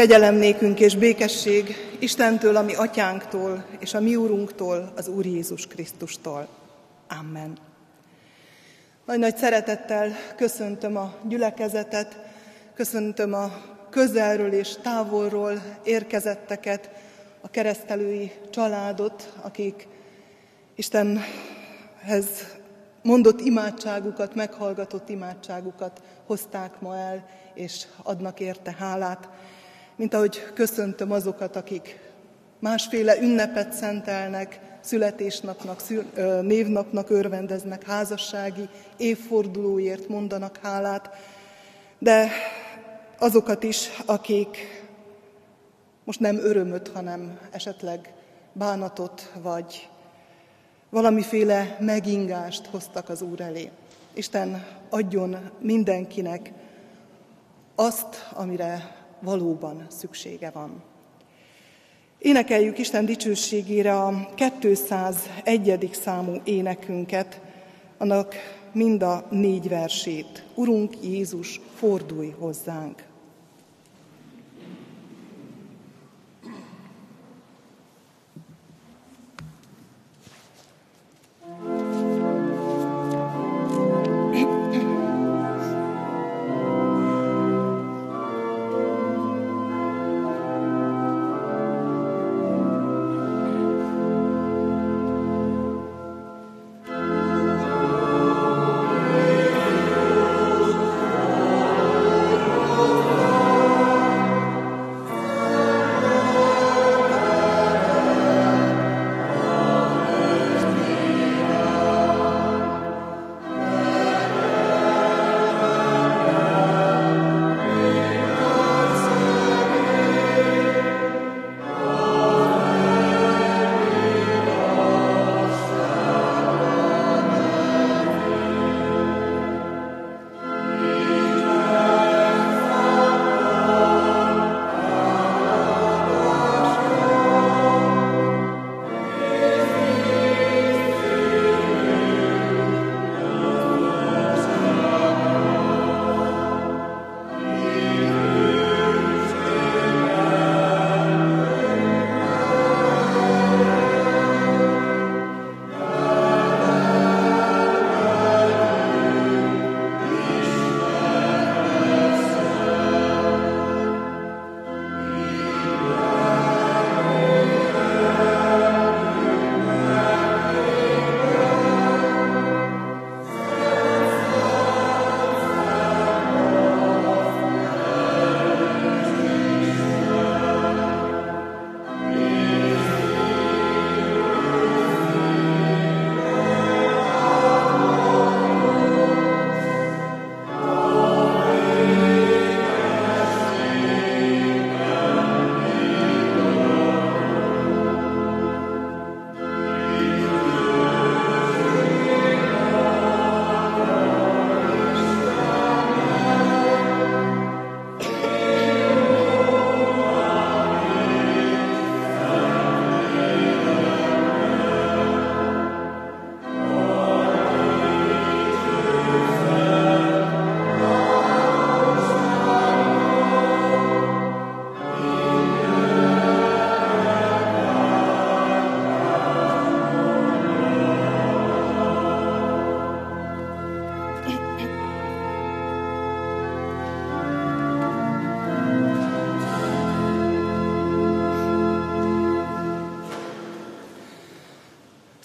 Kegyelem nékünk és békesség Istentől, a mi atyánktól, és a mi úrunktól, az Úr Jézus Krisztustól. Amen. Nagy-nagy szeretettel köszöntöm a gyülekezetet, köszöntöm a közelről és távolról érkezetteket, a keresztelői családot, akik Istenhez mondott imádságukat, meghallgatott imádságukat hozták ma el, és adnak érte hálát. Mint ahogy köszöntöm azokat, akik másféle ünnepet szentelnek, születésnapnak, névnapnak örvendeznek, házassági évfordulóért mondanak hálát, de azokat is, akik most nem örömöt, hanem esetleg bánatot, vagy valamiféle megingást hoztak az Úr elé. Isten adjon mindenkinek azt, amire valóban szüksége van. Énekeljük Isten dicsőségére a 201. számú énekünket, annak mind a négy versét. Urunk Jézus, fordulj hozzánk!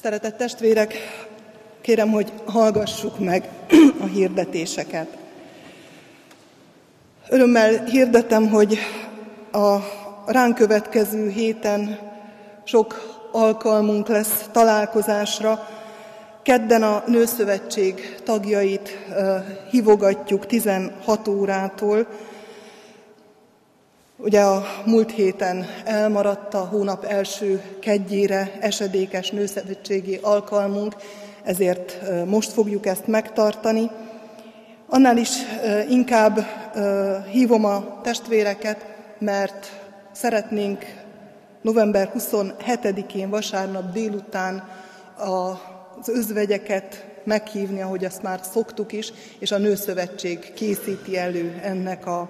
Szeretett testvérek, kérem, hogy hallgassuk meg a hirdetéseket. Örömmel hirdetem, hogy a ránk következő héten sok alkalmunk lesz találkozásra. Kedden a Nőszövetség tagjait hívogatjuk 16 órától, Ugye a múlt héten elmaradt a hónap első kedjére esedékes nőszövetségi alkalmunk, ezért most fogjuk ezt megtartani. Annál is inkább hívom a testvéreket, mert szeretnénk november 27-én vasárnap délután az özvegyeket meghívni, ahogy azt már szoktuk is, és a Nőszövetség készíti elő ennek a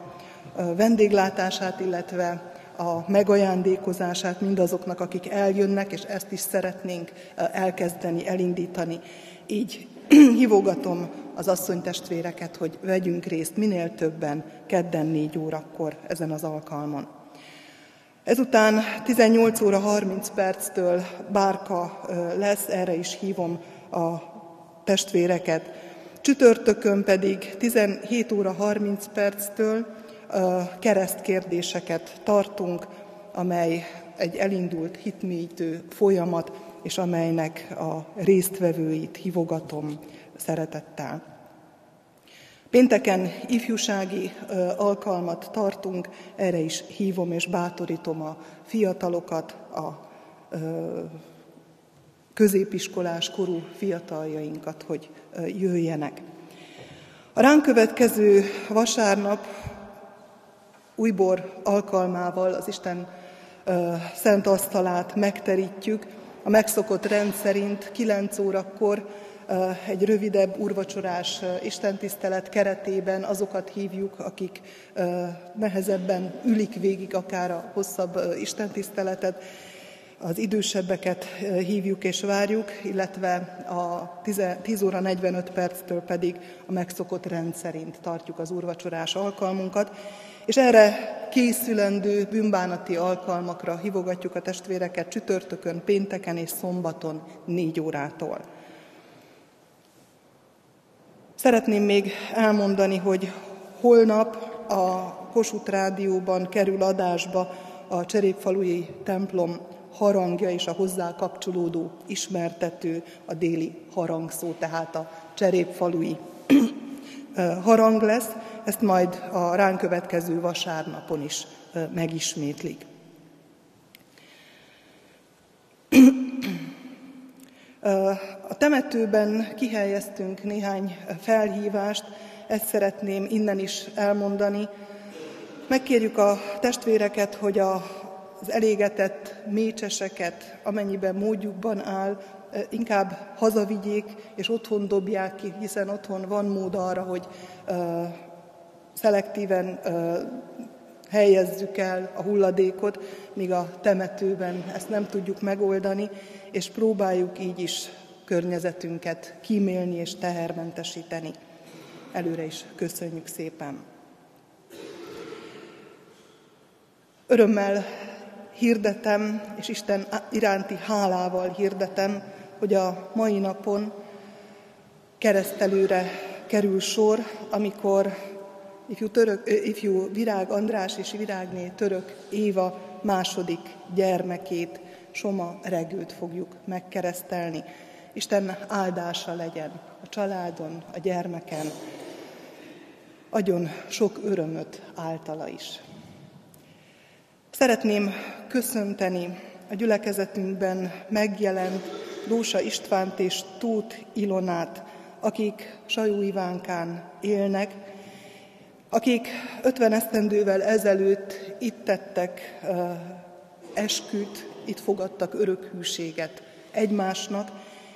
vendéglátását, illetve a megajándékozását mindazoknak, akik eljönnek, és ezt is szeretnénk elkezdeni, elindítani. Így hívogatom az asszonytestvéreket, hogy vegyünk részt minél többen kedden 4 órakor ezen az alkalmon. Ezután 18 óra 30 perctől bárka lesz, erre is hívom a testvéreket. Csütörtökön pedig 17 óra 30 perctől keresztkérdéseket tartunk, amely egy elindult hitmélyítő folyamat, és amelynek a résztvevőit hívogatom szeretettel. Pénteken ifjúsági alkalmat tartunk, erre is hívom és bátorítom a fiatalokat, a középiskolás korú fiataljainkat, hogy jöjjenek. A ránk következő vasárnap újbor alkalmával az Isten szent asztalát megterítjük. A megszokott rend szerint 9 órakor egy rövidebb urvacsorás istentisztelet keretében azokat hívjuk, akik nehezebben ülik végig akár a hosszabb istentiszteletet, az idősebbeket hívjuk és várjuk, illetve a 10 óra 45 perctől pedig a megszokott rend szerint tartjuk az úrvacsorás alkalmunkat, és erre készülendő bűnbánati alkalmakra hívogatjuk a testvéreket csütörtökön, pénteken és szombaton négy órától. Szeretném még elmondani, hogy holnap a Kossuth Rádióban kerül adásba a Cserépfalui templom harangja és a hozzá kapcsolódó ismertető, a déli harangszó, tehát a Cserépfalui harang lesz, ezt majd a ránk következő vasárnapon is megismétlik. A temetőben kihelyeztünk néhány felhívást, ezt szeretném innen is elmondani. Megkérjük a testvéreket, hogy a, az elégetett mécseseket, amennyiben módjukban áll, inkább hazavigyék és otthon dobják ki, hiszen otthon van mód arra, hogy szelektíven helyezzük el a hulladékot, míg a temetőben ezt nem tudjuk megoldani, és próbáljuk így is környezetünket kímélni és tehermentesíteni. Előre is köszönjük szépen. Örömmel hirdetem, és Isten iránti hálával hirdetem, hogy a mai napon keresztelőre kerül sor, amikor ifjú, török, ifjú Virág András és Virágné Török Éva második gyermekét, Soma Regőt fogjuk megkeresztelni. Isten áldása legyen a családon, a gyermeken, adjon sok örömöt általa is. Szeretném köszönteni a gyülekezetünkben megjelent Dósa Istvánt és Tóth Ilonát, akik Sajó Ivánkán élnek, akik 50 esztendővel ezelőtt itt tettek esküt, itt fogadtak örök hűséget egymásnak,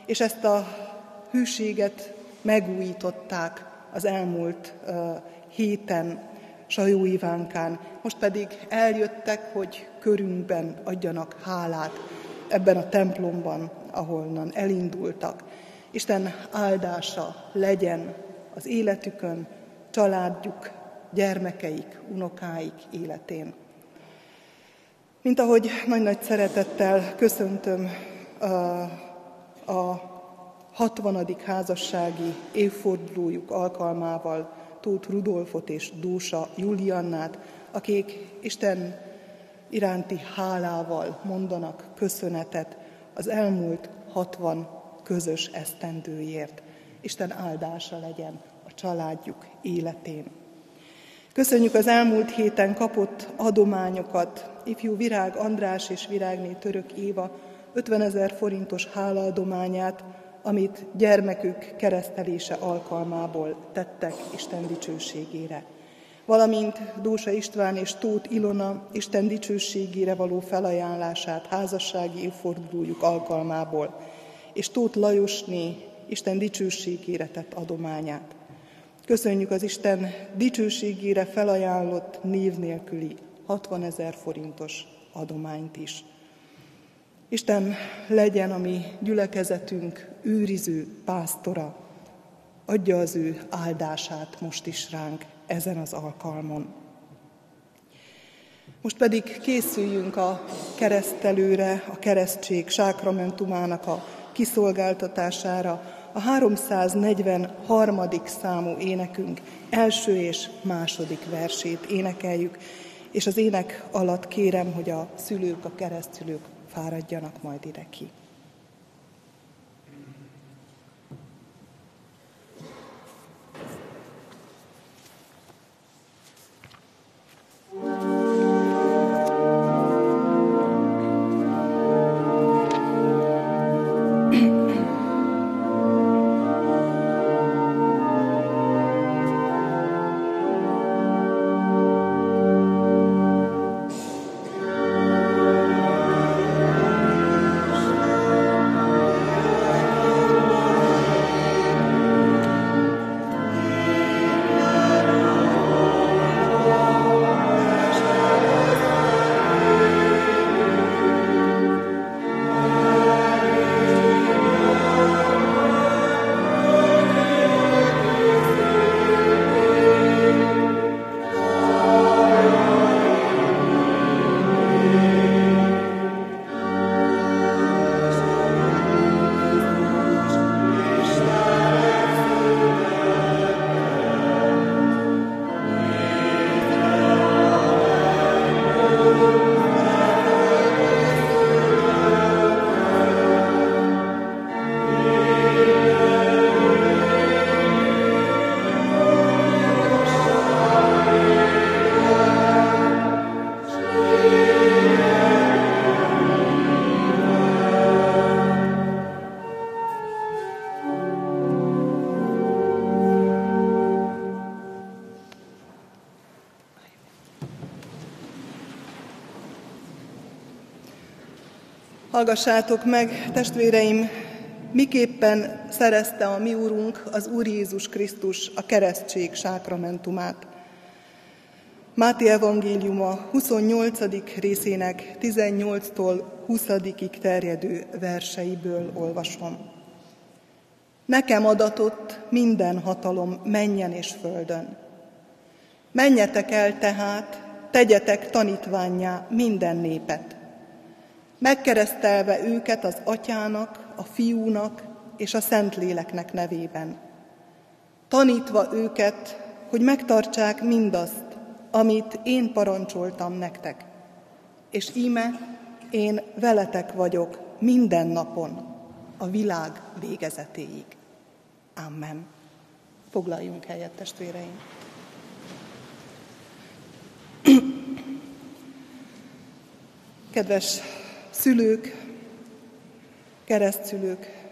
és ezt a hűséget megújították az elmúlt héten Sajó Ivánkán. Most pedig eljöttek, hogy körünkben adjanak hálát ebben a templomban, ahonnan elindultak. Isten áldása legyen az életükön, családjuk, gyermekeik, unokáik életén. Mint ahogy nagy-nagy szeretettel köszöntöm a, a 60. házassági évfordulójuk alkalmával Tóth Rudolfot és Dúsa Juliannát, akik Isten iránti hálával mondanak köszönetet az elmúlt 60 közös esztendőért. Isten áldása legyen a családjuk életén. Köszönjük az elmúlt héten kapott adományokat. Ifjú Virág András és Virágné Török Éva 50 ezer forintos hálaadományát, amit gyermekük keresztelése alkalmából tettek Isten dicsőségére. Valamint Dósa István és Tóth Ilona Isten dicsőségére való felajánlását házassági évfordulójuk alkalmából, és Tóth Lajosné Isten dicsőségére tett adományát. Köszönjük az Isten dicsőségére felajánlott név nélküli 60 ezer forintos adományt is. Isten legyen a mi gyülekezetünk őriző pásztora, adja az ő áldását most is ránk ezen az alkalmon. Most pedig készüljünk a keresztelőre, a keresztség sákramentumának a kiszolgáltatására, a 343. számú énekünk első és második versét énekeljük, és az ének alatt kérem, hogy a szülők, a keresztülők fáradjanak majd ide ki. Hallgassátok meg, testvéreim, miképpen szerezte a mi Úrunk, az Úr Jézus Krisztus a keresztség sákramentumát. Máté evangéliuma 28. részének 18-tól 20 terjedő verseiből olvasom. Nekem adatott minden hatalom menjen és földön. Menjetek el tehát, tegyetek tanítványá minden népet megkeresztelve őket az atyának, a fiúnak és a Szentléleknek nevében, tanítva őket, hogy megtartsák mindazt, amit én parancsoltam nektek. És íme, én veletek vagyok minden napon, a világ végezetéig. Amen. Foglaljunk helyet, testvéreim! Kedves szülők, keresztszülők,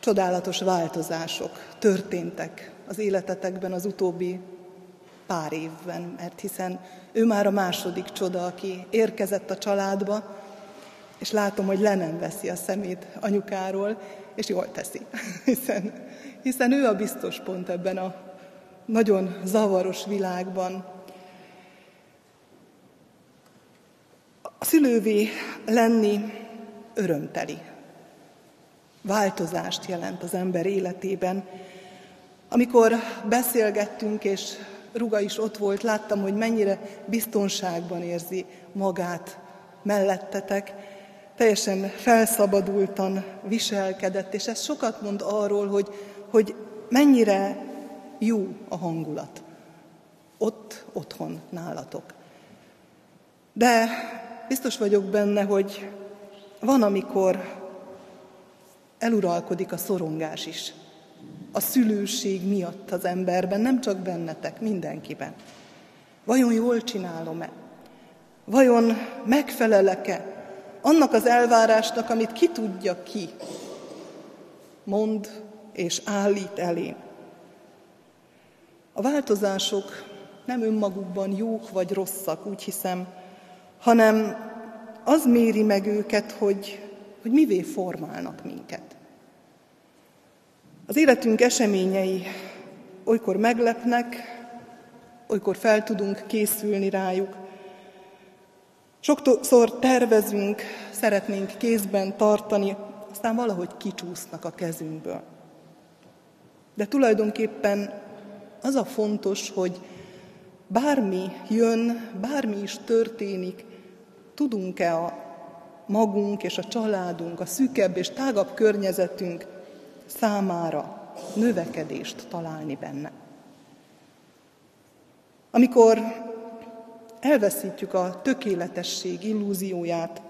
csodálatos változások történtek az életetekben az utóbbi pár évben, mert hiszen ő már a második csoda, aki érkezett a családba, és látom, hogy le nem veszi a szemét anyukáról, és jól teszi, hiszen, hiszen ő a biztos pont ebben a nagyon zavaros világban, szülővé lenni örömteli. Változást jelent az ember életében. Amikor beszélgettünk, és Ruga is ott volt, láttam, hogy mennyire biztonságban érzi magát mellettetek, teljesen felszabadultan viselkedett, és ez sokat mond arról, hogy, hogy mennyire jó a hangulat. Ott, otthon, nálatok. De biztos vagyok benne, hogy van, amikor eluralkodik a szorongás is. A szülőség miatt az emberben, nem csak bennetek, mindenkiben. Vajon jól csinálom-e? Vajon megfelelek-e annak az elvárásnak, amit ki tudja ki mond és állít elém? A változások nem önmagukban jók vagy rosszak, úgy hiszem, hanem az méri meg őket, hogy, hogy mivé formálnak minket. Az életünk eseményei olykor meglepnek, olykor fel tudunk készülni rájuk. Sokszor tervezünk, szeretnénk kézben tartani, aztán valahogy kicsúsznak a kezünkből. De tulajdonképpen az a fontos, hogy bármi jön, bármi is történik, tudunk-e a magunk és a családunk, a szűkebb és tágabb környezetünk számára növekedést találni benne. Amikor elveszítjük a tökéletesség illúzióját,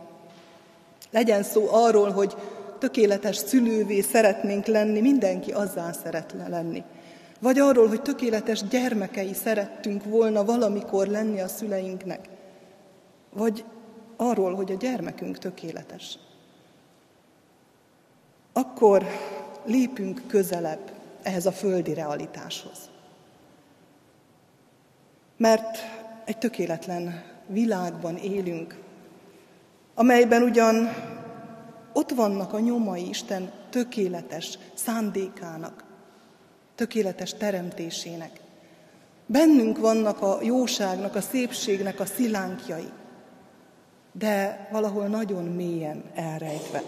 legyen szó arról, hogy tökéletes szülővé szeretnénk lenni, mindenki azzá szeretne lenni. Vagy arról, hogy tökéletes gyermekei szerettünk volna valamikor lenni a szüleinknek. Vagy arról, hogy a gyermekünk tökéletes. Akkor lépünk közelebb ehhez a földi realitáshoz. Mert egy tökéletlen világban élünk, amelyben ugyan ott vannak a nyomai Isten tökéletes szándékának, tökéletes teremtésének. Bennünk vannak a jóságnak, a szépségnek a szilánkjai, de valahol nagyon mélyen elrejtve.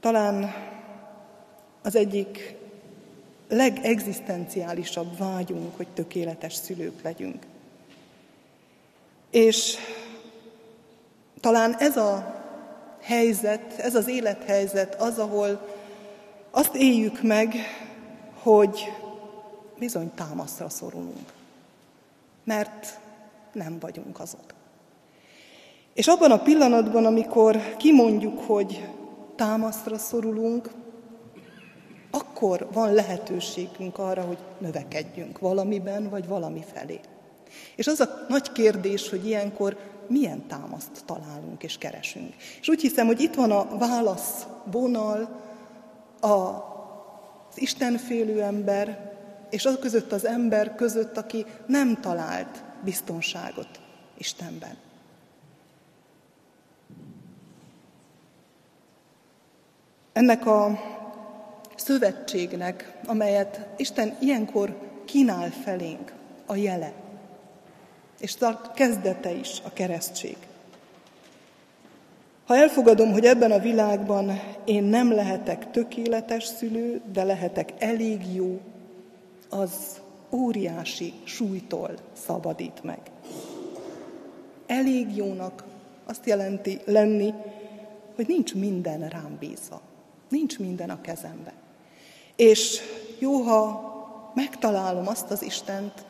Talán az egyik legegzisztenciálisabb vágyunk, hogy tökéletes szülők legyünk. És talán ez a helyzet, ez az élethelyzet az, ahol azt éljük meg, hogy bizony támaszra szorulunk. Mert nem vagyunk azok. És abban a pillanatban, amikor kimondjuk, hogy támaszra szorulunk, akkor van lehetőségünk arra, hogy növekedjünk valamiben, vagy valami felé. És az a nagy kérdés, hogy ilyenkor milyen támaszt találunk és keresünk. És úgy hiszem, hogy itt van a válasz vonal az Istenfélő ember, és az között az ember között, aki nem talált biztonságot Istenben. Ennek a szövetségnek, amelyet Isten ilyenkor kínál felénk, a jele, és a kezdete is a keresztség. Ha elfogadom, hogy ebben a világban én nem lehetek tökéletes szülő, de lehetek elég jó, az óriási súlytól szabadít meg. Elég jónak azt jelenti lenni, hogy nincs minden rám bízva, nincs minden a kezembe. És jó, ha megtalálom azt az Istent,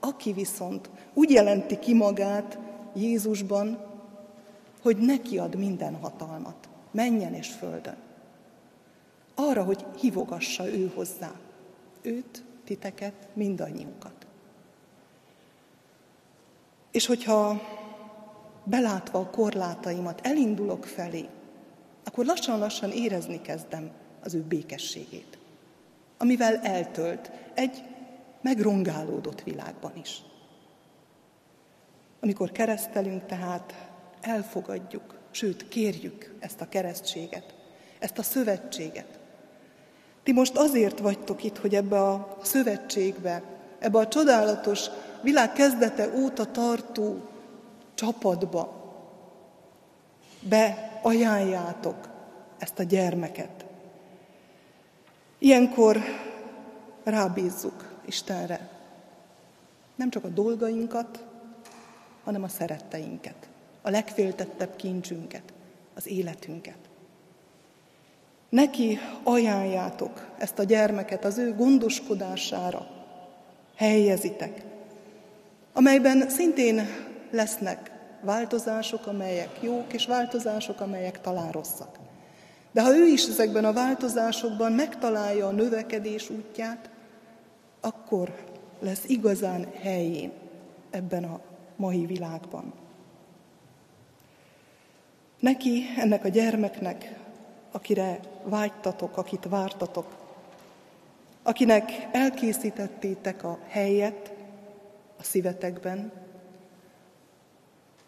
aki viszont úgy jelenti ki magát Jézusban, hogy neki ad minden hatalmat, menjen és földön. Arra, hogy hívogassa ő hozzá, őt, titeket, mindannyiunkat. És hogyha belátva a korlátaimat elindulok felé, akkor lassan-lassan érezni kezdem az ő békességét, amivel eltölt egy megrongálódott világban is. Amikor keresztelünk, tehát elfogadjuk, sőt kérjük ezt a keresztséget, ezt a szövetséget. Ti most azért vagytok itt, hogy ebbe a szövetségbe, ebbe a csodálatos világ kezdete óta tartó csapatba beajánljátok ezt a gyermeket. Ilyenkor rábízzuk Istenre nem csak a dolgainkat, hanem a szeretteinket, a legféltettebb kincsünket, az életünket. Neki ajánljátok ezt a gyermeket az ő gondoskodására, helyezitek, amelyben szintén lesznek változások, amelyek jók, és változások, amelyek talán rosszak. De ha ő is ezekben a változásokban megtalálja a növekedés útját, akkor lesz igazán helyén ebben a mai világban. Neki, ennek a gyermeknek, akire vágytatok, akit vártatok, akinek elkészítettétek a helyet a szívetekben,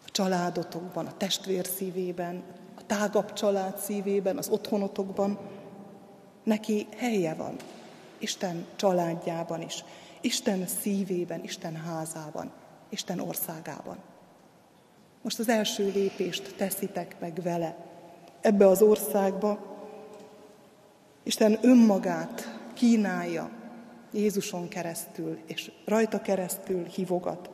a családotokban, a testvér szívében, a tágabb család szívében, az otthonotokban. Neki helye van Isten családjában is, Isten szívében, Isten házában, Isten országában. Most az első lépést teszitek meg vele ebbe az országba. Isten önmagát kínálja Jézuson keresztül, és rajta keresztül hívogat.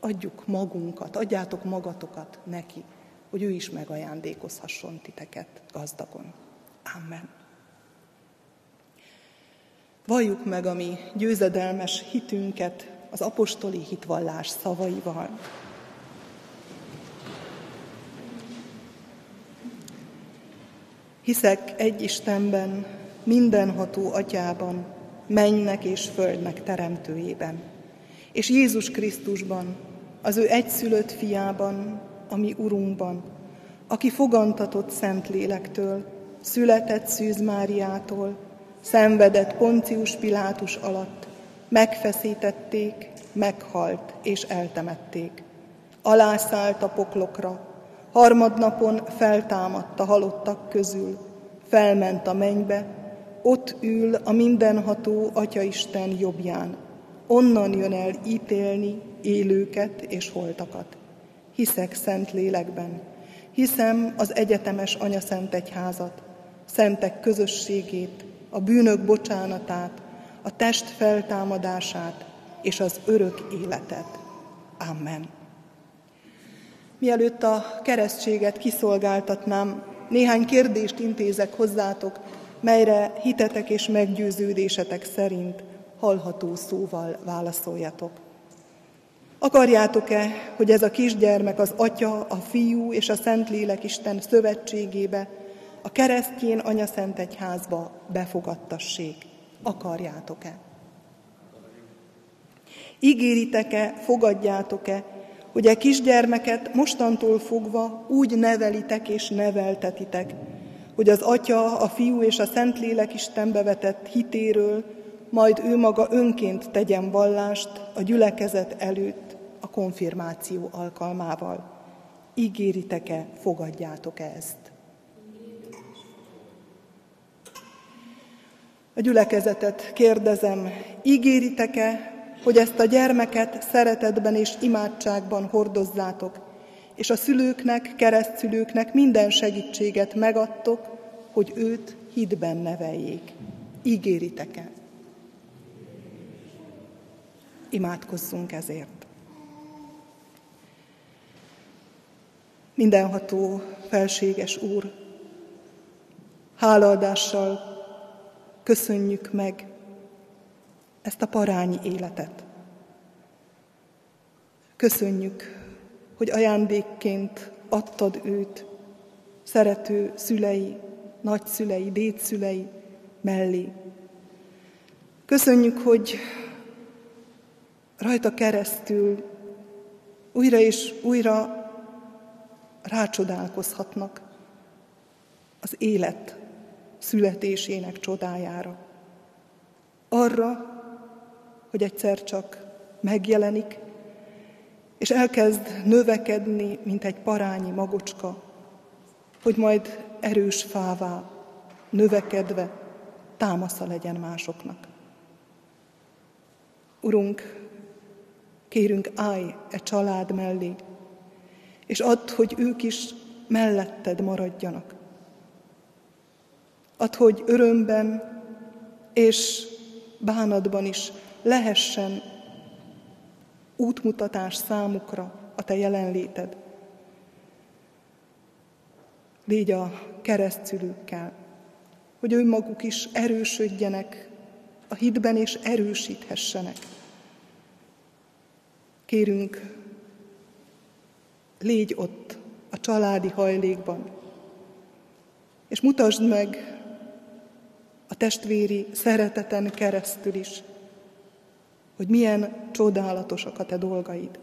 Adjuk magunkat, adjátok magatokat neki, hogy ő is megajándékozhasson titeket gazdagon. Amen. Valljuk meg a mi győzedelmes hitünket az apostoli hitvallás szavaival. Hiszek egy Istenben, mindenható atyában, mennek és földnek teremtőjében, és Jézus Krisztusban, az ő egyszülött fiában, ami Urunkban, aki fogantatott Szent Lélektől, született Szűz Máriától, szenvedett Poncius Pilátus alatt, megfeszítették, meghalt és eltemették. Alászállt a poklokra, harmadnapon feltámadt a halottak közül, felment a mennybe, ott ül a mindenható Atyaisten jobbján, onnan jön el ítélni élőket és holtakat. Hiszek szent lélekben, hiszem az egyetemes Anya Szent Egyházat, szentek közösségét, a bűnök bocsánatát, a test feltámadását és az örök életet. Amen. Mielőtt a keresztséget kiszolgáltatnám, néhány kérdést intézek hozzátok, melyre hitetek és meggyőződésetek szerint hallható szóval válaszoljatok. Akarjátok-e, hogy ez a kisgyermek az Atya, a Fiú és a Szentlélek Isten szövetségébe, a keresztjén Anya Szent Egyházba befogadtassék? Akarjátok-e? Ígéritek-e, fogadjátok-e, hogy e kisgyermeket mostantól fogva úgy nevelitek és neveltetitek, hogy az Atya, a Fiú és a Szentlélek Istenbe vetett hitéről, majd ő maga önként tegyen vallást a gyülekezet előtt a konfirmáció alkalmával. Ígéritek-e, fogadjátok-e ezt? A gyülekezetet kérdezem, ígéritek-e, hogy ezt a gyermeket szeretetben és imádságban hordozzátok, és a szülőknek, keresztszülőknek minden segítséget megadtok, hogy őt hitben neveljék. Ígéritek-e? Imádkozzunk ezért. Mindenható, felséges Úr, hálaadással köszönjük meg ezt a parányi életet. Köszönjük, hogy ajándékként adtad őt szerető szülei, nagyszülei, dédszülei mellé. Köszönjük, hogy rajta keresztül újra és újra rácsodálkozhatnak az élet születésének csodájára. Arra, hogy egyszer csak megjelenik, és elkezd növekedni, mint egy parányi magocska, hogy majd erős fává, növekedve támasza legyen másoknak. Urunk, kérünk, állj e család mellé, és add, hogy ők is melletted maradjanak. Add, hogy örömben és bánatban is lehessen útmutatás számukra a Te jelenléted. Légy a keresztülőkkel, hogy önmaguk is erősödjenek a hitben és erősíthessenek. Kérünk, légy ott a családi hajlékban, és mutasd meg a testvéri szereteten keresztül is, hogy milyen csodálatosak a te dolgaid.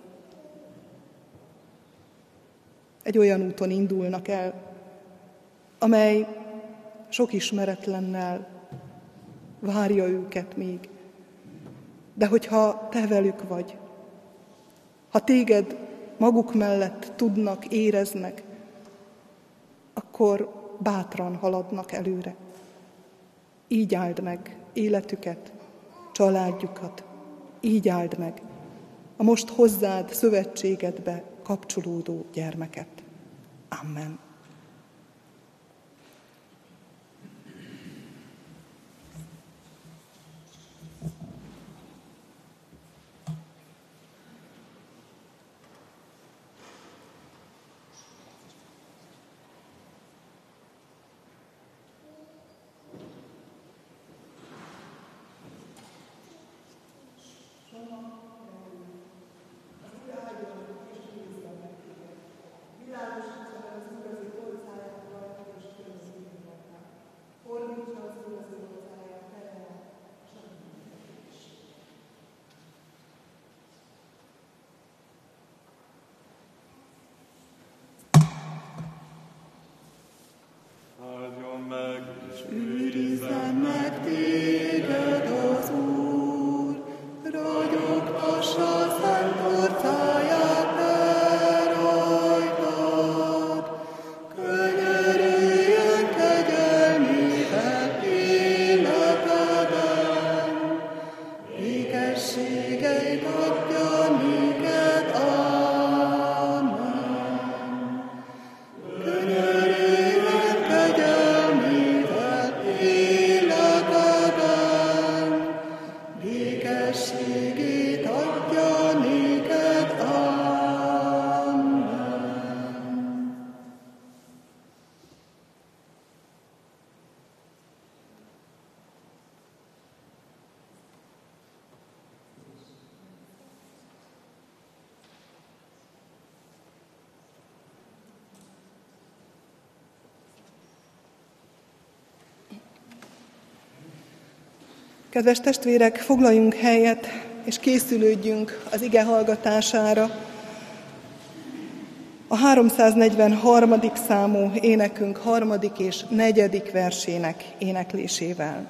Egy olyan úton indulnak el, amely sok ismeretlennel várja őket még. De hogyha te velük vagy, ha téged maguk mellett tudnak, éreznek, akkor bátran haladnak előre. Így áld meg életüket, családjukat, így áld meg a most hozzád szövetségedbe kapcsolódó gyermeket. Amen. Amen. Kedves testvérek, foglaljunk helyet, és készülődjünk az ige hallgatására. A 343. számú énekünk harmadik és negyedik versének éneklésével.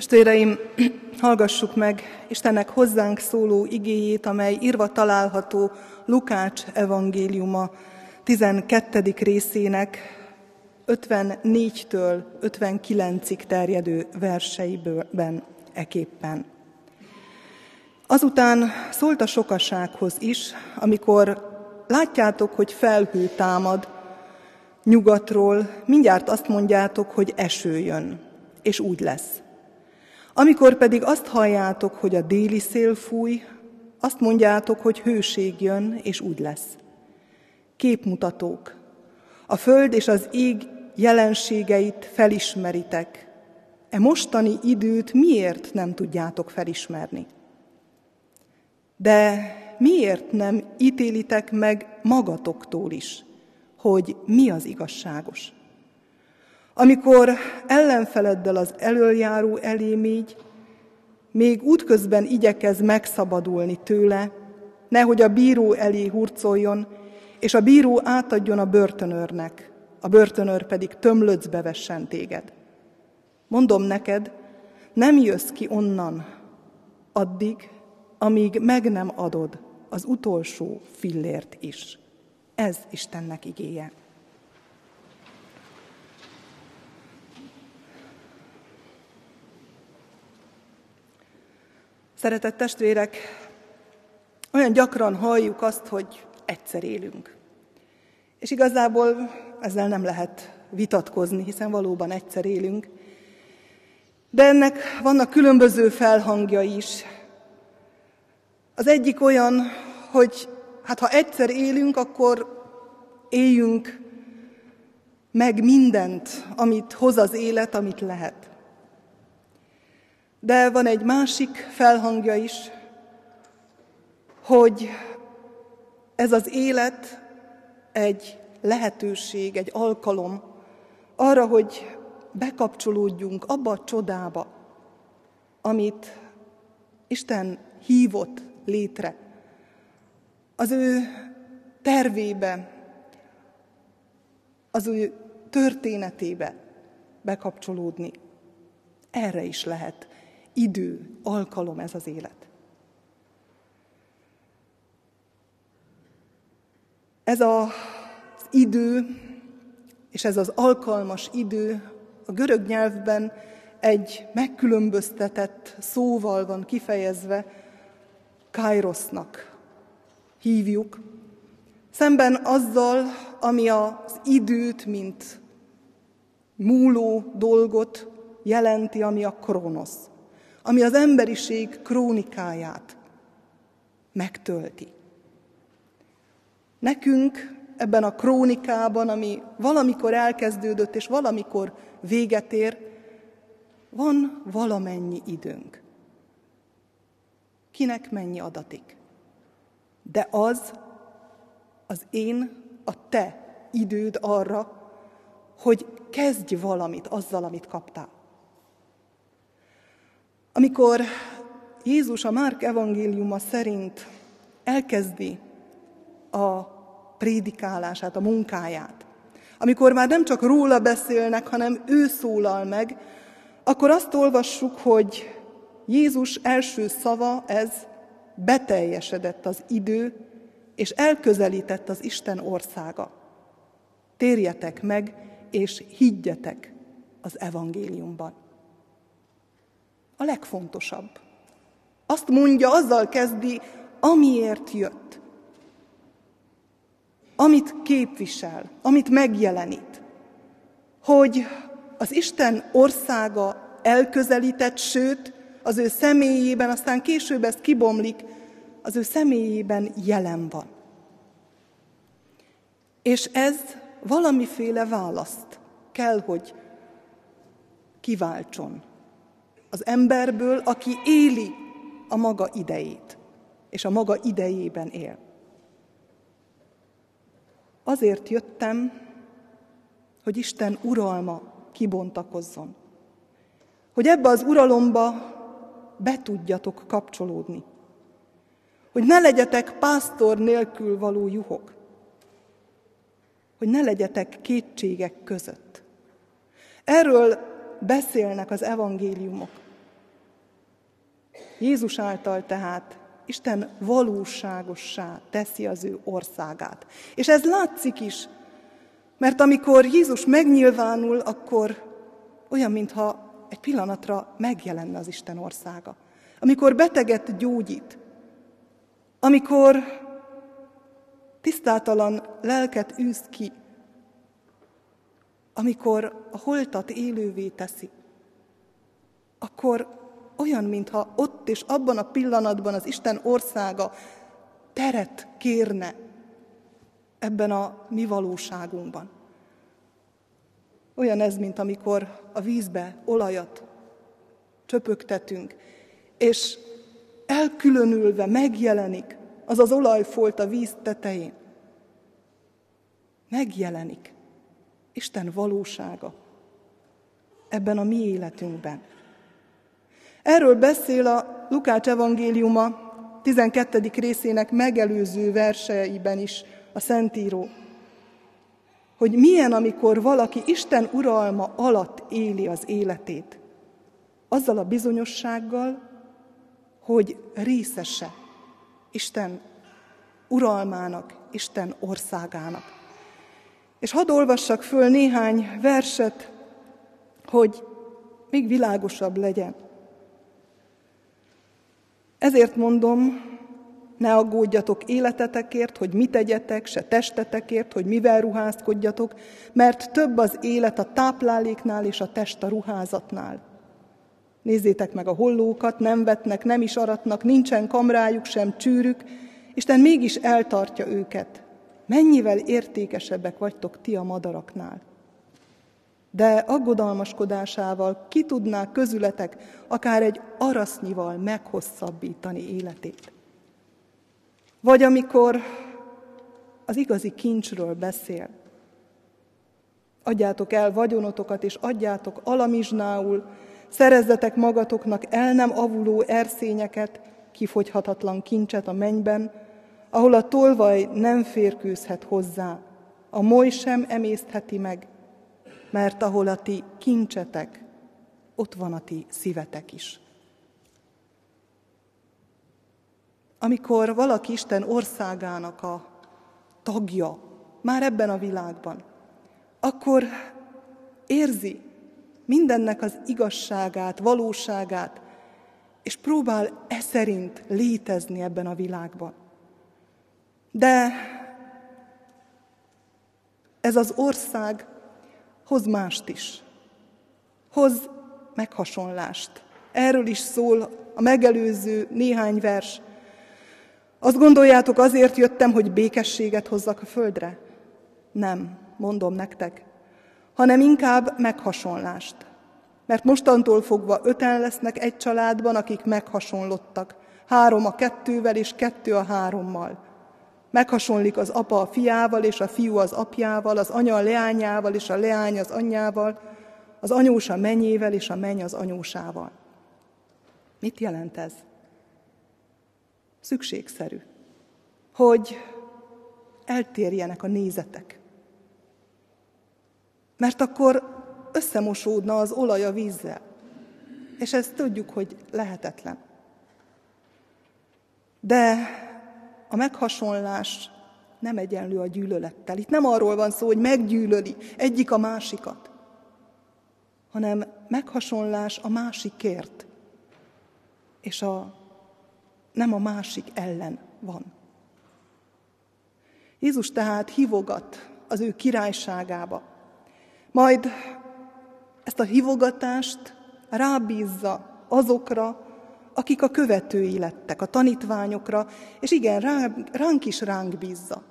Testvéreim, hallgassuk meg Istennek hozzánk szóló igéjét, amely írva található Lukács evangéliuma 12. részének 54-től 59-ig terjedő verseiben eképpen. Azután szólt a sokasághoz is, amikor látjátok, hogy felhő támad nyugatról, mindjárt azt mondjátok, hogy eső jön, és úgy lesz. Amikor pedig azt halljátok, hogy a déli szél fúj, azt mondjátok, hogy hőség jön, és úgy lesz. Képmutatók. A föld és az ég jelenségeit felismeritek, e mostani időt miért nem tudjátok felismerni? De miért nem ítélitek meg magatoktól is, hogy mi az igazságos? Amikor ellenfeleddel az elöljáró elé mégy, még útközben igyekez megszabadulni tőle, nehogy a bíró elé hurcoljon, és a bíró átadjon a börtönőrnek, a börtönőr pedig tömlöcbe vessen téged. Mondom neked, nem jössz ki onnan addig, amíg meg nem adod az utolsó fillért is. Ez Istennek igéje. Szeretett testvérek, olyan gyakran halljuk azt, hogy egyszer élünk. És igazából ezzel nem lehet vitatkozni, hiszen valóban egyszer élünk. De ennek vannak különböző felhangja is. Az egyik olyan, hogy hát ha egyszer élünk, akkor éljünk meg mindent, amit hoz az élet, amit lehet. De van egy másik felhangja is, hogy ez az élet egy lehetőség, egy alkalom arra, hogy bekapcsolódjunk abba a csodába, amit Isten hívott létre. Az ő tervébe, az ő történetébe bekapcsolódni. Erre is lehet idő, alkalom ez az élet. Ez az idő, és ez az alkalmas idő a görög nyelvben egy megkülönböztetett szóval van kifejezve, kairosznak hívjuk, szemben azzal, ami az időt, mint múló dolgot jelenti, ami a kronosz, ami az emberiség krónikáját megtölti. Nekünk ebben a krónikában, ami valamikor elkezdődött és valamikor véget ér, van valamennyi időnk. Kinek mennyi adatik? De az az én, a te időd arra, hogy kezdj valamit azzal, amit kaptál. Amikor Jézus a Márk evangéliuma szerint elkezdi a prédikálását, a munkáját, amikor már nem csak róla beszélnek, hanem ő szólal meg, akkor azt olvassuk, hogy Jézus első szava ez beteljesedett az idő, és elközelített az Isten országa. Térjetek meg, és higgyetek az evangéliumban. A legfontosabb. Azt mondja, azzal kezdi, amiért jött. Amit képvisel, amit megjelenít. Hogy az Isten országa elközelített, sőt, az ő személyében, aztán később ezt kibomlik, az ő személyében jelen van. És ez valamiféle választ kell, hogy kiváltson az emberből, aki éli a maga idejét, és a maga idejében él. Azért jöttem, hogy Isten uralma kibontakozzon. Hogy ebbe az uralomba be tudjatok kapcsolódni. Hogy ne legyetek pásztor nélkül való juhok. Hogy ne legyetek kétségek között. Erről beszélnek az evangéliumok. Jézus által tehát Isten valóságossá teszi az ő országát. És ez látszik is, mert amikor Jézus megnyilvánul, akkor olyan, mintha egy pillanatra megjelenne az Isten országa. Amikor beteget gyógyít, amikor tisztátalan lelket űz ki, amikor a holtat élővé teszi, akkor olyan, mintha ott és abban a pillanatban az Isten országa teret kérne ebben a mi valóságunkban. Olyan ez, mint amikor a vízbe olajat csöpögtetünk, és elkülönülve megjelenik az az olajfolt a víz tetején. Megjelenik Isten valósága ebben a mi életünkben. Erről beszél a Lukács evangéliuma 12. részének megelőző verseiben is a Szentíró, hogy milyen, amikor valaki Isten uralma alatt éli az életét, azzal a bizonyossággal, hogy részese Isten uralmának, Isten országának. És hadd olvassak föl néhány verset, hogy még világosabb legyen. Ezért mondom, ne aggódjatok életetekért, hogy mit tegyetek, se testetekért, hogy mivel ruházkodjatok, mert több az élet a tápláléknál és a test a ruházatnál. Nézzétek meg a hollókat, nem vetnek, nem is aratnak, nincsen kamrájuk, sem csűrük, Isten mégis eltartja őket. Mennyivel értékesebbek vagytok ti a madaraknál. De aggodalmaskodásával ki tudná közületek akár egy arasznyival meghosszabbítani életét. Vagy amikor az igazi kincsről beszél. Adjátok el vagyonotokat, és adjátok alamizsnául, szerezzetek magatoknak el nem avuló erszényeket, kifogyhatatlan kincset a mennyben, ahol a tolvaj nem férkőzhet hozzá, a moly sem emésztheti meg, mert ahol a ti kincsetek, ott van a ti szívetek is. Amikor valaki Isten országának a tagja, már ebben a világban, akkor érzi mindennek az igazságát, valóságát, és próbál e szerint létezni ebben a világban. De ez az ország hoz mást is. Hoz meghasonlást. Erről is szól a megelőző néhány vers. Azt gondoljátok, azért jöttem, hogy békességet hozzak a földre? Nem, mondom nektek, hanem inkább meghasonlást. Mert mostantól fogva öten lesznek egy családban, akik meghasonlottak. Három a kettővel, és kettő a hárommal. Meghasonlik az apa a fiával, és a fiú az apjával, az anya a leányával, és a leány az anyjával, az anyós a menyével, és a menny az anyósával. Mit jelent ez? Szükségszerű, hogy eltérjenek a nézetek. Mert akkor összemosódna az olaj a vízzel. És ezt tudjuk, hogy lehetetlen. De a meghasonlás nem egyenlő a gyűlölettel. Itt nem arról van szó, hogy meggyűlöli egyik a másikat, hanem meghasonlás a másikért, és a, nem a másik ellen van. Jézus tehát hívogat az ő királyságába, majd ezt a hívogatást rábízza azokra, akik a követői lettek, a tanítványokra, és igen, ránk is ránk bízza.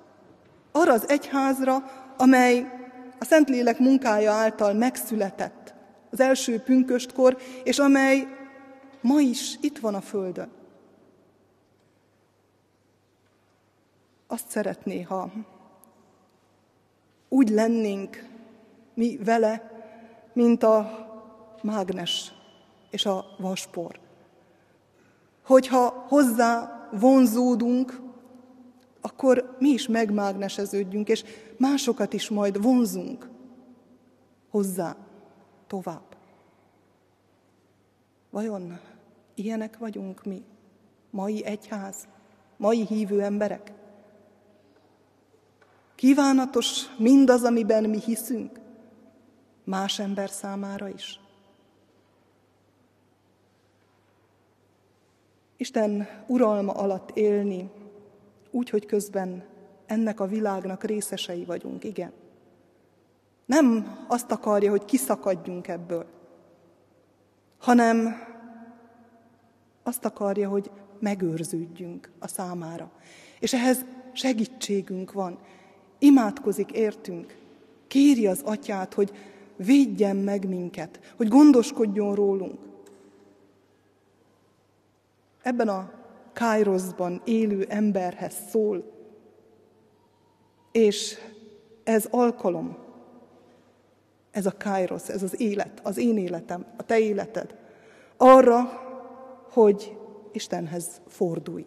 Arra az egyházra, amely a Szentlélek munkája által megszületett az első pünköstkor, és amely ma is itt van a Földön. Azt szeretné, ha úgy lennénk mi vele, mint a mágnes és a vaspor. Hogyha hozzá vonzódunk, akkor mi is megmágneseződjünk, és másokat is majd vonzunk hozzá tovább. Vajon ilyenek vagyunk mi, mai egyház, mai hívő emberek? Kívánatos mindaz, amiben mi hiszünk, más ember számára is? Isten uralma alatt élni, úgy, hogy közben ennek a világnak részesei vagyunk, igen. Nem azt akarja, hogy kiszakadjunk ebből, hanem azt akarja, hogy megőrződjünk a számára. És ehhez segítségünk van. Imádkozik értünk. Kéri az atyát, hogy védjen meg minket, hogy gondoskodjon rólunk. Ebben a Kairoszban élő emberhez szól, és ez alkalom, ez a Kairosz, ez az élet, az én életem, a te életed, arra, hogy Istenhez fordulj,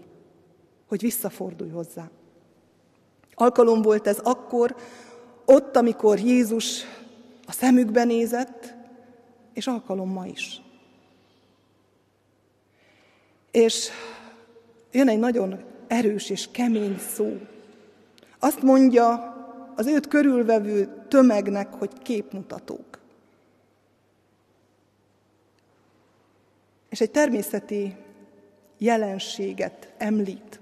hogy visszafordulj hozzá. Alkalom volt ez akkor, ott, amikor Jézus a szemükbe nézett, és alkalom ma is. És jön egy nagyon erős és kemény szó. Azt mondja az őt körülvevő tömegnek, hogy képmutatók. És egy természeti jelenséget említ,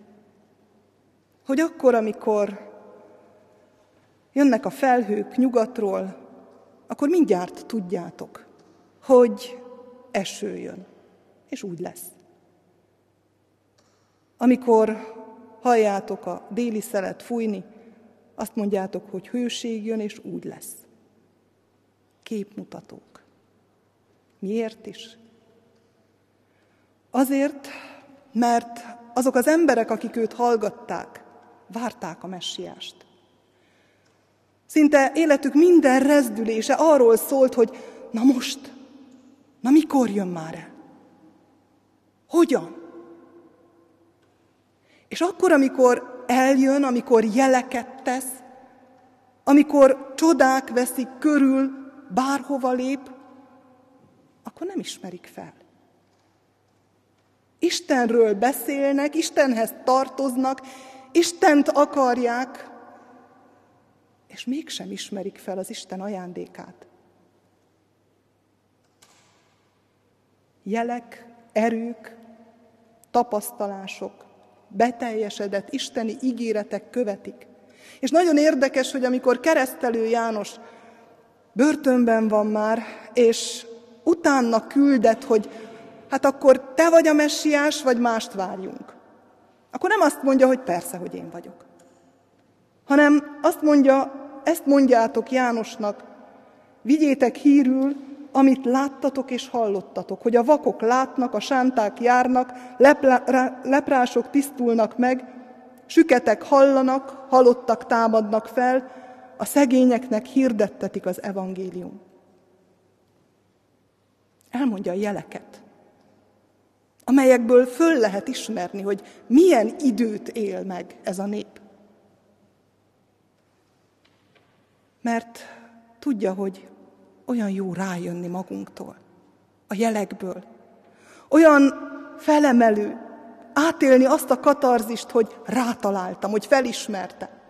hogy akkor, amikor jönnek a felhők nyugatról, akkor mindjárt tudjátok, hogy eső jön, és úgy lesz. Amikor halljátok a déli szelet fújni, azt mondjátok, hogy hőség jön, és úgy lesz. Képmutatók. Miért is? Azért, mert azok az emberek, akik őt hallgatták, várták a messiást. Szinte életük minden rezdülése arról szólt, hogy na most, na mikor jön már el? Hogyan? És akkor, amikor eljön, amikor jeleket tesz, amikor csodák veszik körül, bárhova lép, akkor nem ismerik fel. Istenről beszélnek, Istenhez tartoznak, Istent akarják, és mégsem ismerik fel az Isten ajándékát. Jelek, erők, tapasztalások, beteljesedett isteni ígéretek követik. És nagyon érdekes, hogy amikor keresztelő János börtönben van már, és utána küldett, hogy hát akkor te vagy a messiás, vagy mást várjunk. Akkor nem azt mondja, hogy persze, hogy én vagyok. Hanem azt mondja, ezt mondjátok Jánosnak, vigyétek hírül, amit láttatok és hallottatok, hogy a vakok látnak, a sánták járnak, leprások tisztulnak meg, süketek hallanak, halottak támadnak fel, a szegényeknek hirdettetik az evangélium. Elmondja a jeleket, amelyekből föl lehet ismerni, hogy milyen időt él meg ez a nép. Mert tudja, hogy olyan jó rájönni magunktól, a jelekből. Olyan felemelő, átélni azt a katarzist, hogy rátaláltam, hogy felismerte.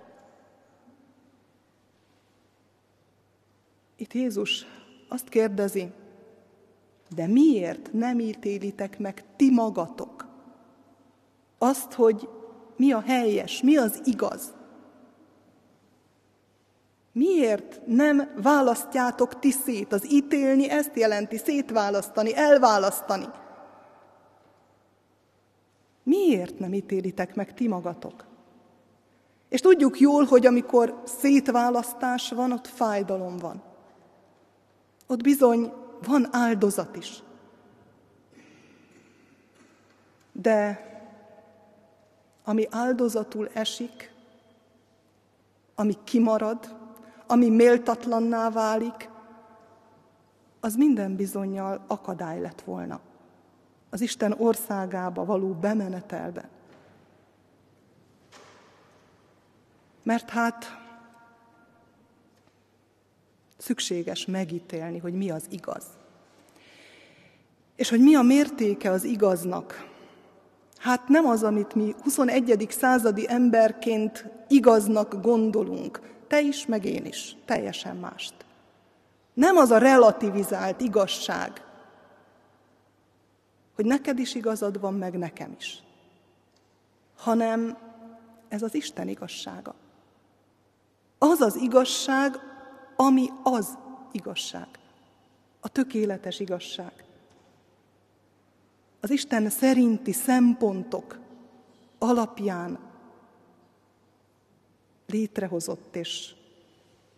Itt Jézus azt kérdezi, de miért nem ítélitek meg ti magatok azt, hogy mi a helyes, mi az igaz? Miért nem választjátok ti szét? Az ítélni ezt jelenti, szétválasztani, elválasztani. Miért nem ítélitek meg ti magatok? És tudjuk jól, hogy amikor szétválasztás van, ott fájdalom van. Ott bizony van áldozat is. De ami áldozatul esik, ami kimarad, ami méltatlanná válik, az minden bizonyal akadály lett volna az Isten országába való bemenetelben. Mert hát szükséges megítélni, hogy mi az igaz. És hogy mi a mértéke az igaznak. Hát nem az, amit mi 21. századi emberként igaznak gondolunk, te is, meg én is, teljesen mást. Nem az a relativizált igazság, hogy neked is igazad van, meg nekem is, hanem ez az Isten igazsága. Az az igazság, ami az igazság. A tökéletes igazság. Az Isten szerinti szempontok alapján létrehozott és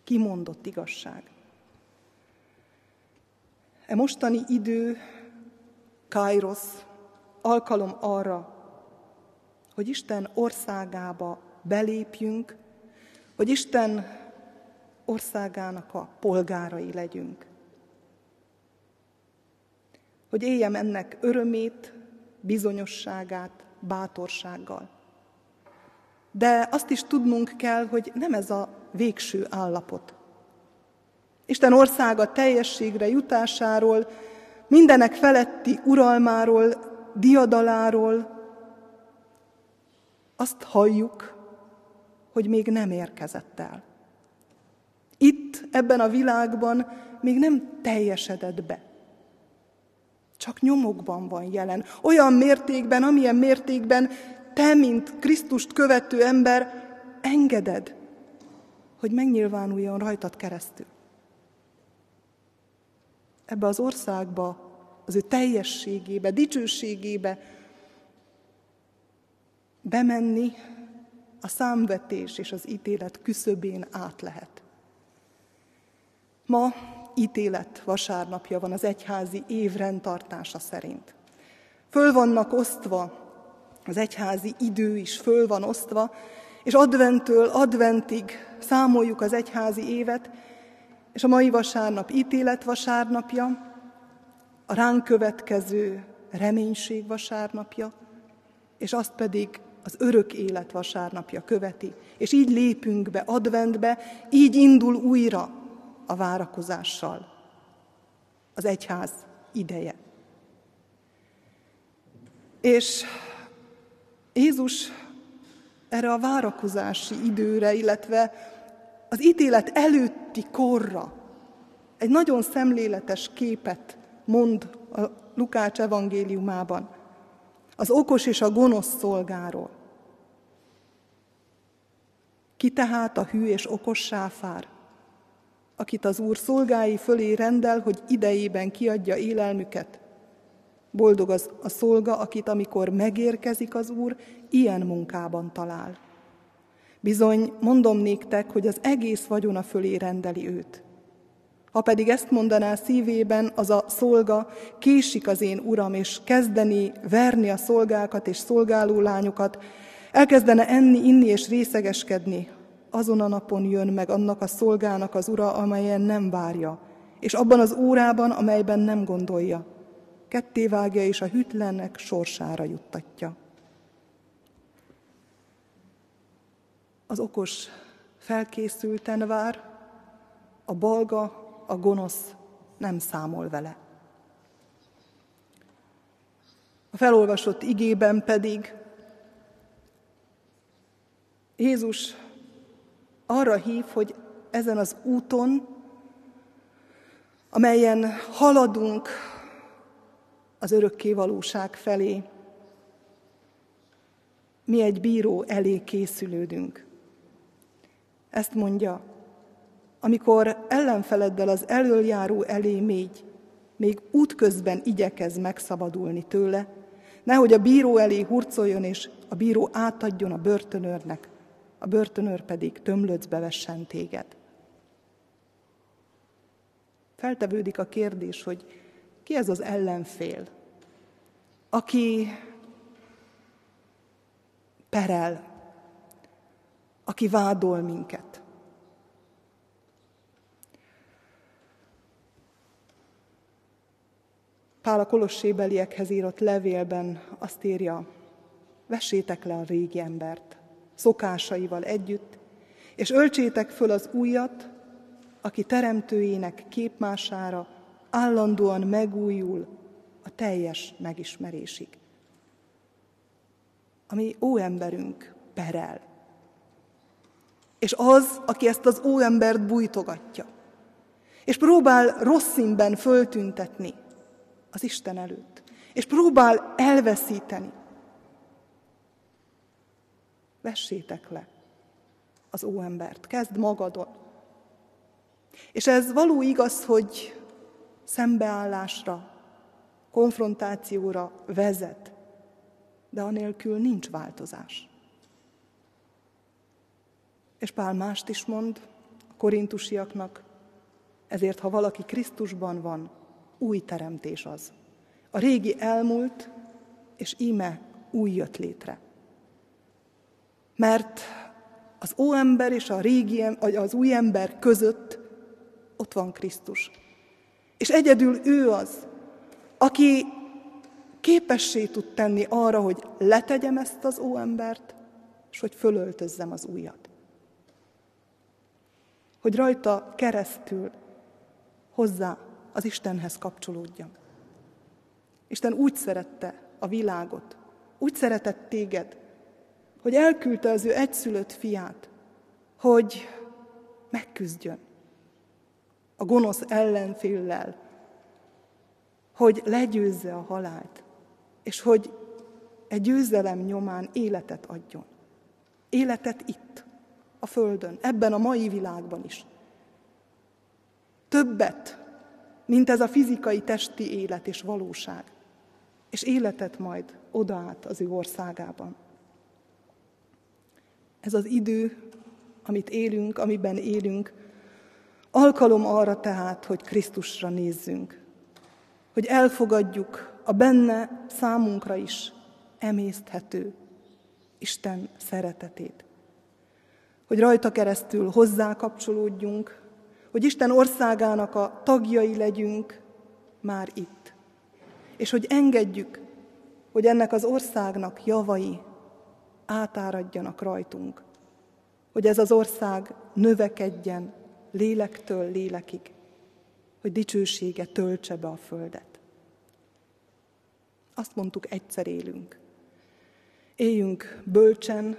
kimondott igazság. E mostani idő, Kairos, alkalom arra, hogy Isten országába belépjünk, hogy Isten országának a polgárai legyünk. Hogy éljem ennek örömét, bizonyosságát, bátorsággal. De azt is tudnunk kell, hogy nem ez a végső állapot. Isten országa teljességre jutásáról, mindenek feletti uralmáról, diadaláról azt halljuk, hogy még nem érkezett el. Itt, ebben a világban még nem teljesedett be. Csak nyomokban van jelen. Olyan mértékben, amilyen mértékben te, mint Krisztust követő ember, engeded, hogy megnyilvánuljon rajtad keresztül. Ebbe az országba, az ő teljességébe, dicsőségébe bemenni a számvetés és az ítélet küszöbén át lehet. Ma ítélet vasárnapja van az egyházi év rendtartása szerint. Föl vannak osztva, az egyházi idő is föl van osztva, és adventől adventig számoljuk az egyházi évet, és a mai vasárnap ítélet vasárnapja, a ránk következő reménység vasárnapja, és azt pedig az örök élet vasárnapja követi. És így lépünk be adventbe, így indul újra a várakozással az egyház ideje. És Jézus erre a várakozási időre, illetve az ítélet előtti korra egy nagyon szemléletes képet mond a Lukács evangéliumában az okos és a gonosz szolgáról. Ki tehát a hű és okos sáfár, akit az Úr szolgái fölé rendel, hogy idejében kiadja élelmüket. Boldog az a szolga, akit amikor megérkezik az Úr, ilyen munkában talál. Bizony, mondom néktek, hogy az egész vagyona fölé rendeli őt. Ha pedig ezt mondaná szívében, az a szolga, késik az én uram, és kezdeni verni a szolgákat és szolgáló lányokat, elkezdene enni, inni és részegeskedni, azon a napon jön meg annak a szolgának az ura, amelyen nem várja, és abban az órában, amelyben nem gondolja. Ketté vágja, és a hűtlennek sorsára juttatja. Az okos felkészülten vár, a balga a gonosz nem számol vele. A felolvasott igében pedig Jézus arra hív, hogy ezen az úton, amelyen haladunk az örökké valóság felé, mi egy bíró elé készülődünk. Ezt mondja, amikor ellenfeleddel az elöljáró elé mégy, még útközben igyekez megszabadulni tőle, nehogy a bíró elé hurcoljon, és a bíró átadjon a börtönőrnek, a börtönőr pedig tömlöcbe vessen téged. Feltevődik a kérdés, hogy ki ez az ellenfél, aki perel, aki vádol minket. Pál a kolossébeliekhez írott levélben azt írja, vessétek le a régi embert, szokásaival együtt, és öltsétek föl az újat, aki teremtőjének képmására állandóan megújul a teljes megismerésig. Ami óemberünk perel. És az, aki ezt az óembert bújtogatja, és próbál rossz színben föltüntetni, az Isten előtt, és próbál elveszíteni. Vessétek le az óembert, kezd magadon. És ez való igaz, hogy szembeállásra, konfrontációra vezet, de anélkül nincs változás. És Pál mást is mond a korintusiaknak, ezért ha valaki Krisztusban van, új teremtés az. A régi elmúlt, és íme új jött létre. Mert az óember és a régi, az új ember között ott van Krisztus. És egyedül ő az, aki képessé tud tenni arra, hogy letegyem ezt az óembert, és hogy fölöltözzem az újat. Hogy rajta keresztül hozzá az Istenhez kapcsolódjam. Isten úgy szerette a világot, úgy szeretett téged, hogy elküldte az ő egyszülött fiát, hogy megküzdjön a gonosz ellenféllel, hogy legyőzze a halált, és hogy egy győzelem nyomán életet adjon. Életet itt, a Földön, ebben a mai világban is. Többet, mint ez a fizikai testi élet és valóság, és életet majd odaát az ő országában. Ez az idő, amit élünk, amiben élünk, alkalom arra tehát, hogy Krisztusra nézzünk, hogy elfogadjuk a benne számunkra is emészthető Isten szeretetét. Hogy rajta keresztül hozzá kapcsolódjunk, hogy Isten országának a tagjai legyünk már itt. És hogy engedjük, hogy ennek az országnak javai átáradjanak rajtunk. Hogy ez az ország növekedjen lélektől lélekig hogy dicsősége töltse be a földet. Azt mondtuk, egyszer élünk. Éljünk bölcsen,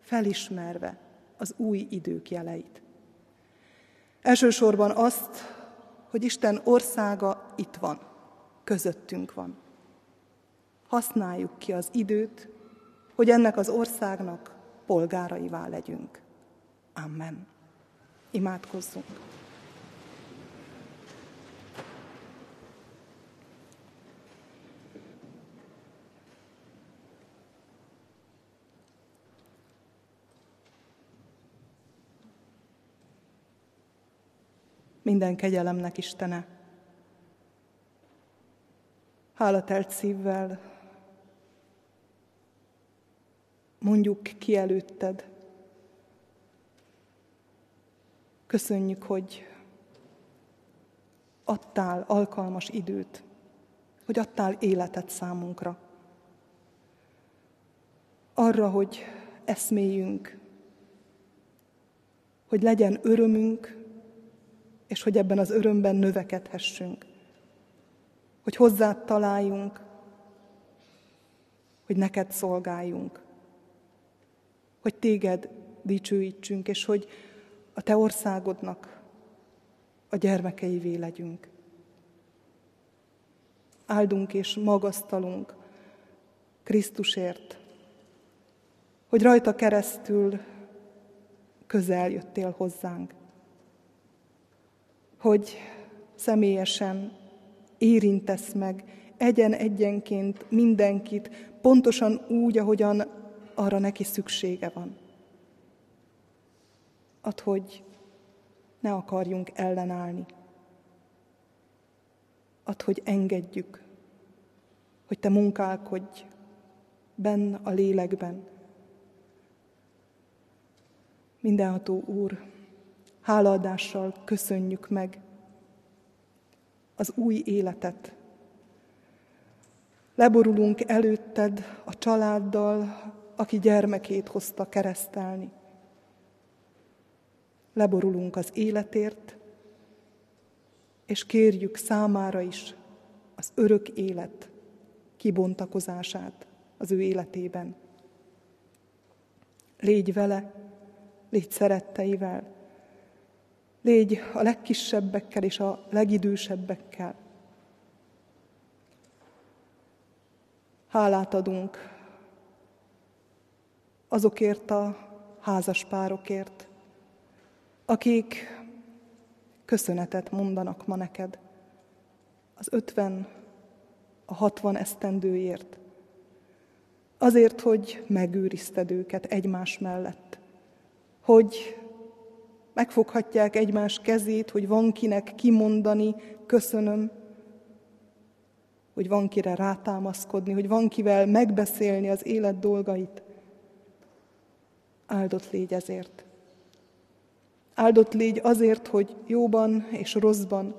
felismerve az új idők jeleit. Elsősorban azt, hogy Isten országa itt van, közöttünk van. Használjuk ki az időt, hogy ennek az országnak polgáraivá legyünk. Amen. Imádkozzunk! minden kegyelemnek Istene. Hálatelt szívvel mondjuk ki előtted. Köszönjük, hogy adtál alkalmas időt, hogy adtál életet számunkra. Arra, hogy eszméljünk, hogy legyen örömünk, és hogy ebben az örömben növekedhessünk. Hogy hozzád találjunk, hogy neked szolgáljunk, hogy téged dicsőítsünk, és hogy a te országodnak a gyermekeivé legyünk. Áldunk és magasztalunk Krisztusért, hogy rajta keresztül közel jöttél hozzánk hogy személyesen érintesz meg egyen-egyenként mindenkit, pontosan úgy, ahogyan arra neki szüksége van. Ad, hogy ne akarjunk ellenállni. Ad, hogy engedjük, hogy te munkálkodj benn a lélekben. Mindenható Úr, Hálaadással köszönjük meg az új életet. Leborulunk előtted a családdal, aki gyermekét hozta keresztelni. Leborulunk az életért, és kérjük számára is az örök élet kibontakozását az ő életében. Légy vele, légy szeretteivel, Légy a legkisebbekkel és a legidősebbekkel. Hálát adunk azokért a házaspárokért, akik köszönetet mondanak ma neked az ötven, a hatvan esztendőért, azért, hogy megőrizted őket egymás mellett, hogy megfoghatják egymás kezét, hogy van kinek kimondani, köszönöm, hogy van kire rátámaszkodni, hogy van kivel megbeszélni az élet dolgait. Áldott légy ezért. Áldott légy azért, hogy jóban és rosszban,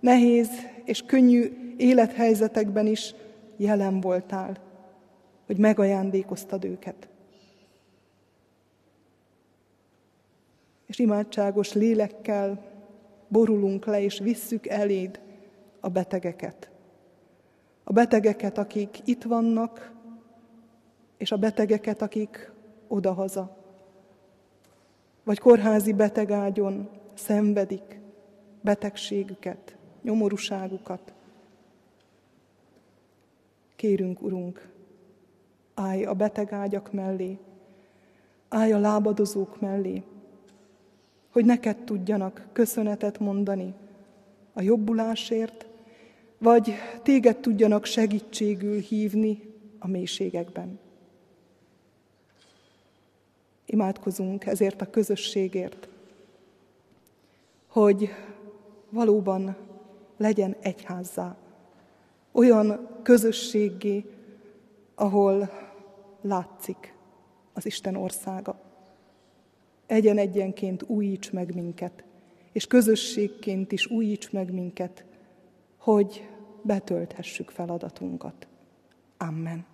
nehéz és könnyű élethelyzetekben is jelen voltál, hogy megajándékoztad őket. És imádságos lélekkel borulunk le, és visszük eléd a betegeket. A betegeket, akik itt vannak, és a betegeket, akik odahaza. Vagy kórházi betegágyon szenvedik betegségüket, nyomorúságukat. Kérünk, Urunk, állj a betegágyak mellé, állj a lábadozók mellé, hogy neked tudjanak köszönetet mondani a jobbulásért, vagy téged tudjanak segítségül hívni a mélységekben. Imádkozunk ezért a közösségért, hogy valóban legyen egyházzá, olyan közösségé, ahol látszik az Isten országa. Egyen-egyenként újíts meg minket, és közösségként is újíts meg minket, hogy betölthessük feladatunkat. Amen.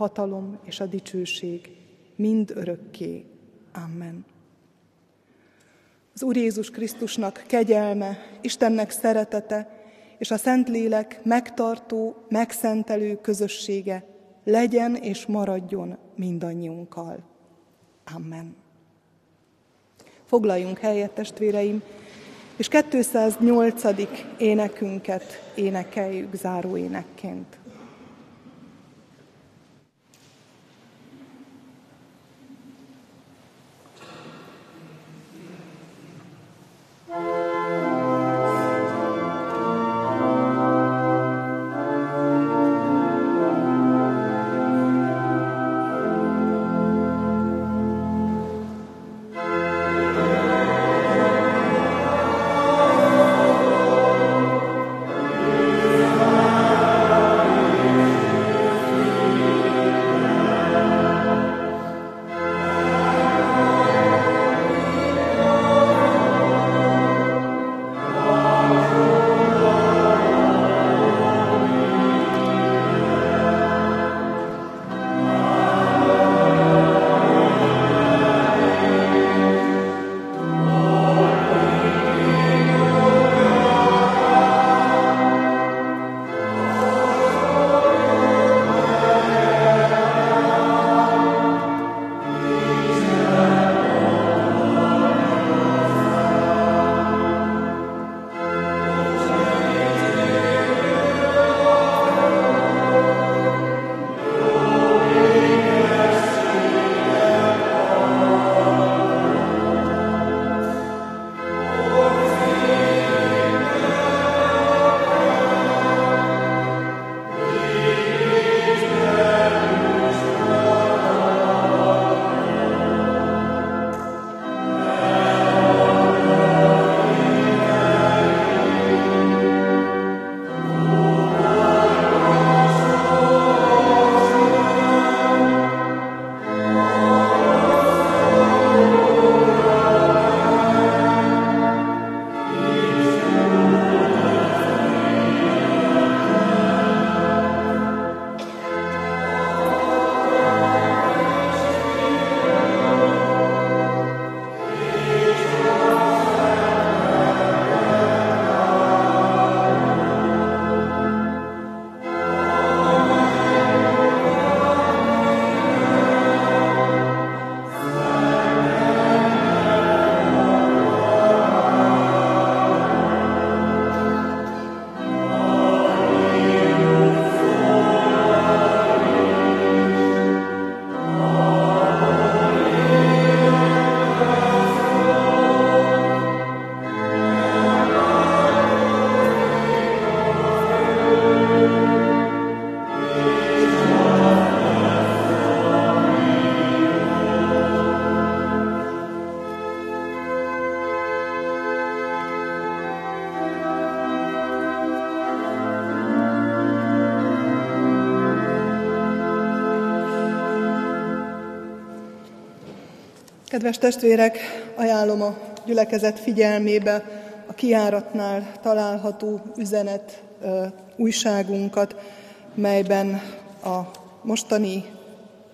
hatalom és a dicsőség mind örökké. Amen. Az Úr Jézus Krisztusnak kegyelme, Istennek szeretete és a Szentlélek megtartó, megszentelő közössége legyen és maradjon mindannyiunkkal. Amen. Foglaljunk helyet, testvéreim, és 208. énekünket énekeljük záróénekként. Kedves testvérek, ajánlom a gyülekezet figyelmébe a kiáratnál található üzenet újságunkat, melyben a mostani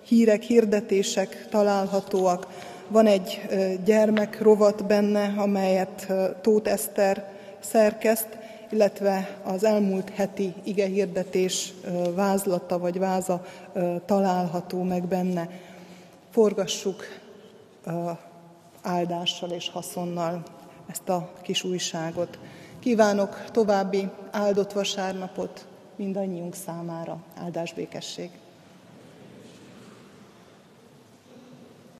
hírek, hirdetések találhatóak. Van egy gyermek rovat benne, amelyet Tóth Eszter szerkeszt, illetve az elmúlt heti ige hirdetés vázlata vagy váza található meg benne. Forgassuk áldással és haszonnal ezt a kis újságot. Kívánok további áldott vasárnapot mindannyiunk számára. Áldás békesség!